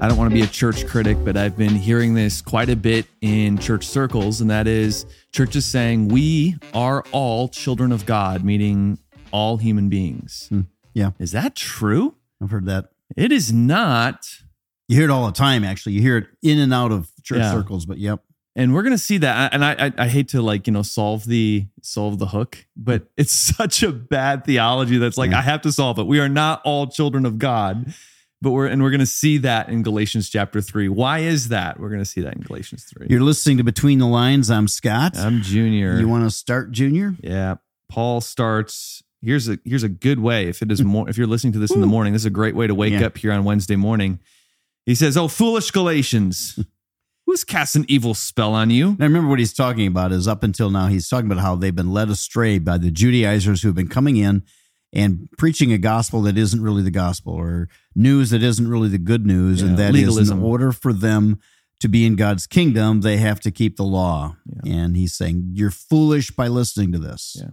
I don't want to be a church critic, but I've been hearing this quite a bit in church circles, and that is churches saying we are all children of God, meaning all human beings. Hmm, yeah. Is that true? I've heard that. It is not. You hear it all the time, actually. You hear it in and out of church Yeah. circles, but yep. and we're gonna see that and I, I i hate to like you know solve the solve the hook but it's such a bad theology that's like Yeah. i have to solve it we are not all children of god but we're and we're gonna see that in galatians chapter 3 why is that? We're gonna see that in galatians 3 You're listening to Between the Lines. I'm Scott. i'm junior. You want to start, Junior? yeah. Paul starts here's a here's a good way. If it is more if you're listening to this in the morning this is a great way to wake Yeah. up here on wednesday morning. He says oh foolish galatians who's cast an evil spell on you? Now, remember what he's talking about is up until now, he's talking about how they've been led astray by the Judaizers who have been coming in and preaching a gospel that isn't really the gospel or news that isn't really the good news. Yeah, and that is legalism. in order for them to be in God's kingdom, they have to keep the law. Yeah. And he's saying, You're foolish by listening to this. Yeah.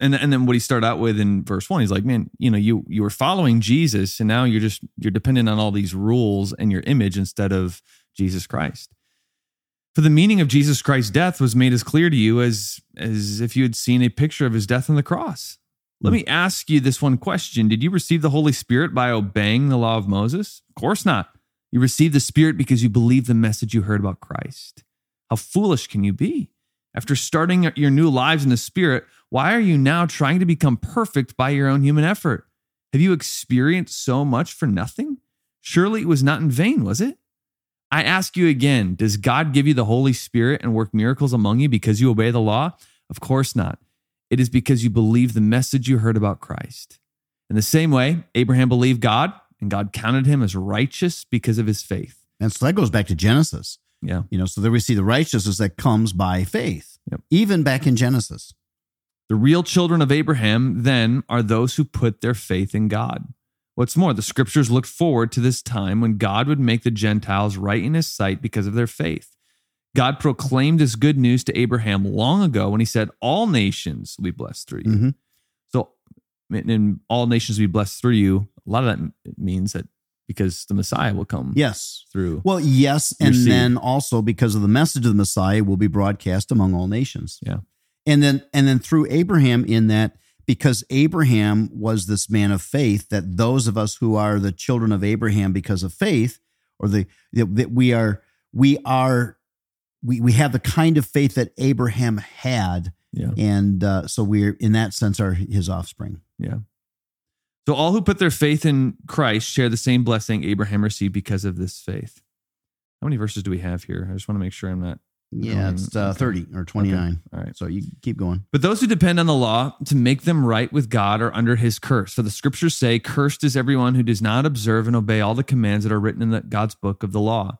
and and then what he started out with in verse one, he's like, man, you know, you you were following Jesus, and now you're just you're dependent on all these rules and your image instead of Jesus Christ. For the meaning of Jesus Christ's death was made as clear to you as as if you had seen a picture of his death on the cross. Let hmm. me ask you this one question: Did you receive the Holy Spirit by obeying the law of Moses? Of course not. You received the Spirit because you believed the message you heard about Christ. How foolish can you be? After starting your new lives in the Spirit, why are you now trying to become perfect by your own human effort? Have you experienced so much for nothing? Surely it was not in vain, was it? I ask you again Does God give you the Holy Spirit and work miracles among you because you obey the law? Of course not. It is because you believe the message you heard about Christ. In the same way, Abraham believed God, and God counted him as righteous because of his faith. And so that goes back to Genesis. Yeah. You know, so there we see the righteousness that comes by faith, Yep. even back in Genesis. The real children of Abraham, then, are those who put their faith in God. What's more, the scriptures looked forward to this time when God would make the Gentiles right in his sight because of their faith. God proclaimed this good news to Abraham long ago when he said, All nations will be blessed through you. Mhm. So, and all nations will be blessed through you. A lot of that means that because the Messiah will come Yes. through. Well, yes, and seed. then also because of the message of the Messiah will be broadcast among all nations. Yeah. And then and then through Abraham in that because Abraham was this man of faith that those of us who are the children of Abraham because of faith or the that we are we are we we have the kind of faith that Abraham had Yeah. and uh, so we're in that sense are his offspring. Yeah. So all who put their faith in Christ share the same blessing Abraham received because of this faith. How many verses do we have here? I just want to make sure I'm not. Yeah, Um, it's uh, okay. 30 or 29. All right. So you keep going. But those who depend on the law to make them right with God are under his curse. For the scriptures say, Cursed is everyone who does not observe and obey all the commands that are written in the, God's book of the law.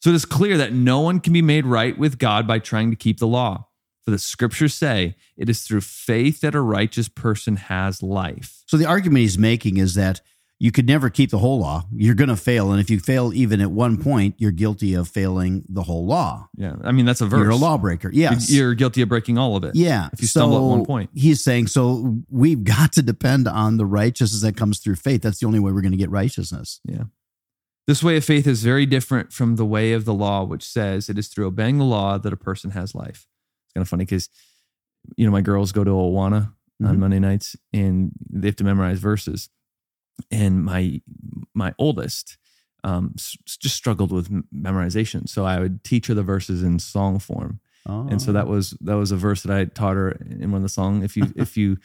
So it is clear that no one can be made right with God by trying to keep the law. For the scriptures say, It is through faith that a righteous person has life. So the argument he's making is that you could never keep the whole law. You're going to fail. And if you fail even at one point, you're guilty of failing the whole law. Yeah. I mean, that's a verse. You're a lawbreaker. Yes. You're guilty of breaking all of it. yeah. if you stumble at one point. He's saying, so we've got to depend on the righteousness that comes through faith. That's the only way we're going to get righteousness. Yeah. This way of faith is very different from the way of the law, which says it is through obeying the law that a person has life. It's kind of funny because, you know, my girls go to Awana on Mhm. Monday nights and they have to memorize verses. And my my oldest um, just struggled with memorization, so I would teach her the verses in song form. Oh. and so that was that was a verse that I taught her in one of the songs. If you if you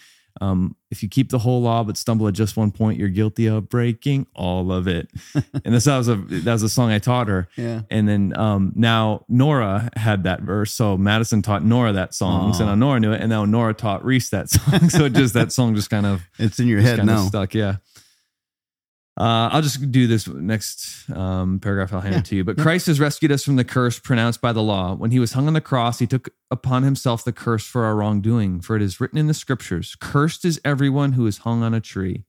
um, if you keep the whole law but stumble at just one point, you're guilty of breaking all of it. and this that was a that was a song I taught her. Yeah. And then um, now Nora had that verse, so Madison taught Nora that song. So Aw. now Nora knew it, and now Nora taught Reese that song. so just that song just kind of It's in your head now. stuck. Yeah. Uh, I'll just do this next um, paragraph. I'll hand Yeah, it to you. But yeah. Christ has rescued us from the curse pronounced by the law. When he was hung on the cross, he took upon himself the curse for our wrongdoing. For it is written in the scriptures Cursed is everyone who is hung on a tree.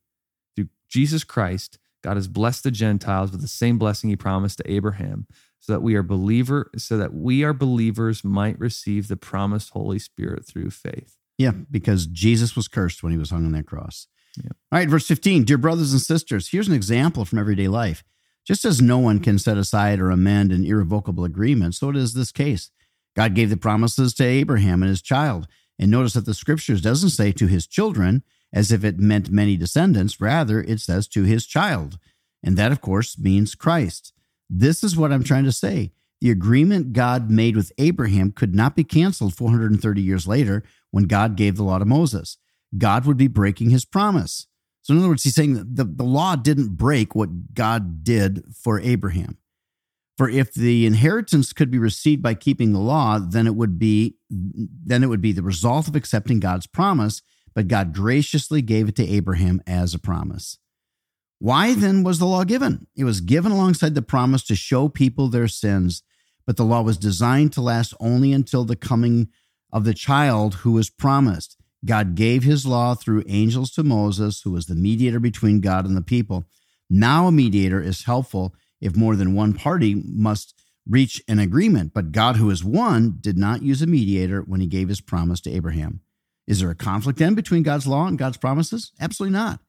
Through Jesus Christ, God has blessed the Gentiles with the same blessing he promised to Abraham, so that we are believer, so that we are believers might receive the promised Holy Spirit through faith. Yeah, because Jesus was cursed when he was hung on that cross. All right, verse 15. Dear brothers and sisters, here's an example from everyday life. Just as no one can set aside or amend an irrevocable agreement, so it is this case. God gave the promises to Abraham and his child. And notice that the scriptures doesn't say to his children as if it meant many descendants. Rather, it says to his child. And that, of course, means Christ. This is what I'm trying to say. The agreement God made with Abraham could not be canceled 430 years later when God gave the law to Moses. God would be breaking his promise. So, in other words, he's saying that the, the law didn't break what God did for Abraham. For if the inheritance could be received by keeping the law, then it would be then it would be the result of accepting God's promise, but God graciously gave it to Abraham as a promise. Why then was the law given? It was given alongside the promise to show people their sins, but the law was designed to last only until the coming of the child who was promised. God gave his law through angels to Moses, who was the mediator between God and the people. Now a mediator is helpful if more than one party must reach an agreement. But God, who is one, did not use a mediator when he gave his promise to Abraham. Is there a conflict then between God's law and God's promises? Absolutely not.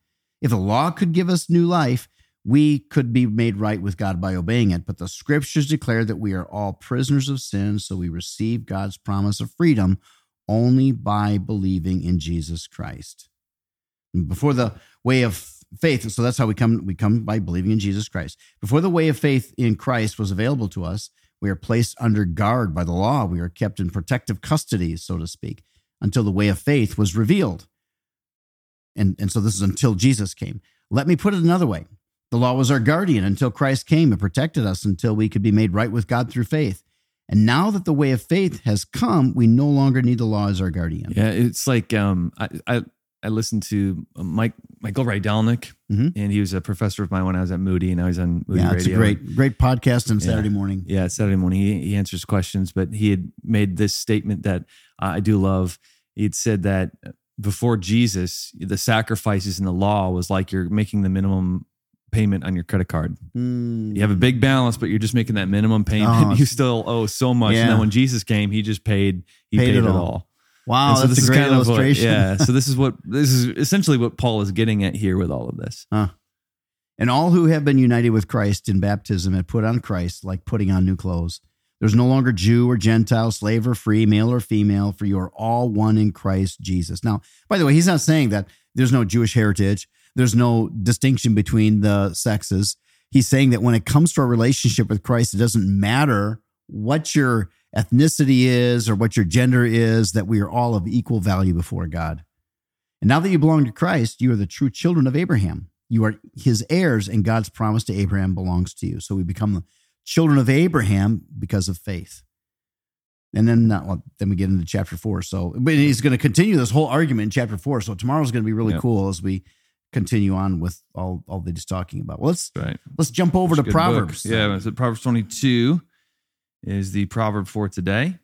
If the law could give us new life, we could be made right with God by obeying it. But the scriptures declare that we are all prisoners of sin, so we receive God's promise of freedom only by believing in Jesus Christ. Before the way of faith so that's how we come we come by believing in jesus christ. Before the way of faith in christ was available to us we are placed under guard by the law. We are kept in protective custody so to speak until the way of faith was revealed. And and so this is until jesus came. Let me put it another way. The law was our guardian until christ came and protected us until we could be made right with god through faith and now that the way of faith has come we no longer need the law as our guardian yeah it's like um i i I listened to uh, Mike Michael Rydelnik, mm-hmm. and he was a professor of mine when I was at Moody, and now he's on Moody yeah, Radio. it's a great great podcast on Saturday yeah. morning. Yeah, Saturday morning. He, he answers questions, but he had made this statement that I do love. He'd said that before Jesus, the sacrifices in the law was like you're making the minimum payment on your credit card. Mm. You have a big balance, but you're just making that minimum payment. Oh, you still owe so much. Yeah. And then when Jesus came, he just paid. He paid, paid it all. all. Wow, so that's a great illustration. What, yeah. so this is what this is essentially what Paul is getting at here with all of this. Huh. And all who have been united with Christ in baptism have put on Christ like putting on new clothes. There's no longer Jew or Gentile, slave or free, male or female, for you are all one in Christ Jesus. Now, by the way, he's not saying that there's no Jewish heritage, there's no distinction between the sexes. He's saying that when it comes to our relationship with Christ, it doesn't matter what your ethnicity is or what your gender is, that we are all of equal value before God. And now that you belong to Christ, you are the true children of Abraham. You are his heirs, and God's promise to Abraham belongs to you. So we become the children of Abraham because of faith. And then, not, well, then we get into chapter four. So, but he's going to continue this whole argument in chapter four. So tomorrow's going to be really yep. cool as we continue on with all all that he's talking about. Well, let's right. let's jump over That's to Proverbs. Book. Yeah, it's Proverbs twenty two is the proverb for today.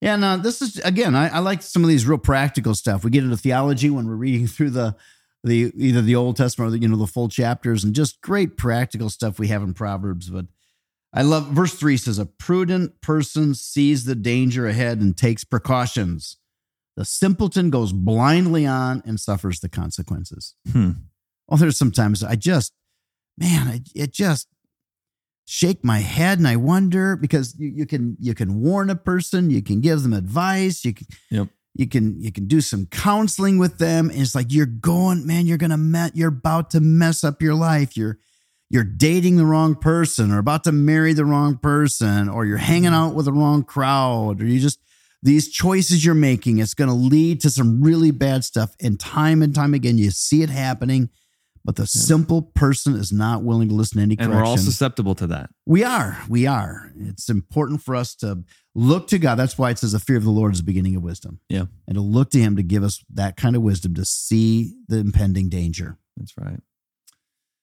Yeah, no, this is again. I, I, like some of these real practical stuff. We get into theology when we're reading through the the either the Old Testament or the, you know the full chapters, and just great practical stuff we have in Proverbs. But I love verse three says, "A prudent person sees the danger ahead and takes precautions. The simpleton goes blindly on and suffers the consequences." Hmm. Well, there's sometimes I just, man, it, it just shake my head and I wonder because you, you can you can warn a person, you can give them advice, you can yep. you can you can do some counseling with them. And it's like you're going, man, you're gonna met you're about to mess up your life. You're you're dating the wrong person or about to marry the wrong person or you're hanging out with the wrong crowd or you just these choices you're making it's going to lead to some really bad stuff and time and time again you see it happening but the yeah. simple person is not willing to listen to any correction. And we're all susceptible to that. We are. We are. It's important for us to look to God. That's why it says the fear of the Lord is the beginning of wisdom. Yeah. And to look to Him to give us that kind of wisdom to see the impending danger. That's right.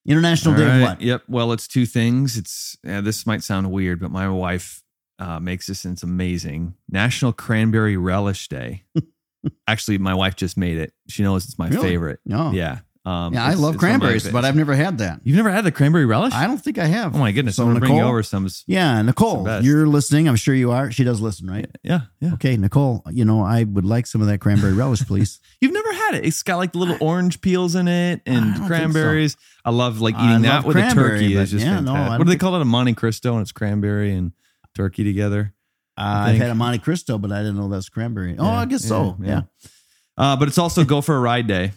International all Day right. of what? Yep. Well, it's two things. It's this might sound weird, but my wife uh, makes this and it's amazing. National Cranberry Relish Day. Actually, my wife just made it. She knows it's my really? favorite. Oh. Yeah Um, Yeah, I it's- love it's one of my cranberries, favorites. but I've never had that. you've never had the cranberry relish. I don't think I have. oh my goodness! So I'm gonna bring you Nicole- over some. Yeah, Nicole, best. you're listening. I'm sure you are. She does listen, right? Yeah, yeah. Okay, Nicole, you know, I would like some of that cranberry relish, please. You've never had it. It's got like the little orange peels in it I don't and think cranberries. I love like I eating that love with a cranberry, turkey. but It's just yeah, no, I fantastic. don't what do they think- call it? A Monte Cristo, and it's cranberry and turkey together. Uh, I've had a Monte Cristo, but I didn't know that's cranberry. Oh, Yeah, I guess so. yeah, Yeah. yeah. Uh, but it's also go for a ride day.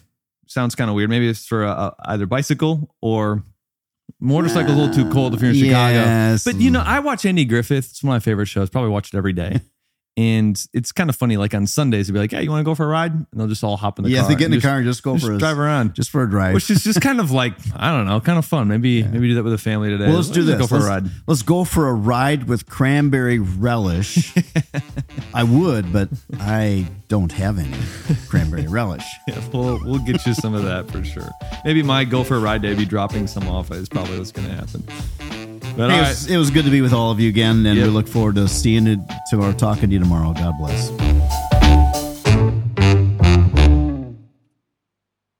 Sounds kind of weird. Maybe it's for a, a, either bicycle or motorcycle's a little too cold if you're in Chicago. But you know, I watch Andy Griffith. It's one of my favorite shows. Probably watch it every day. And it's kind of funny. Like on Sundays, they'll be like, "Hey, you want to go for a ride?" And they'll just all hop in the yeah, car. they get in the car and just go just, for a drive around, just for a drive. which is just kind of like I don't know, kind of fun. Maybe maybe do that with a family today. well, let's do this. Go for let's, a ride. let's go for a ride with cranberry relish. I would, but I don't have any cranberry relish. Yeah, we'll we'll get you some of that for sure. Maybe my go for a ride day be dropping some off is probably what's going to happen. But Hey, it, right. was, it was good to be with all of you again, and Yep. we look forward to seeing it to our talking to you tomorrow. God bless.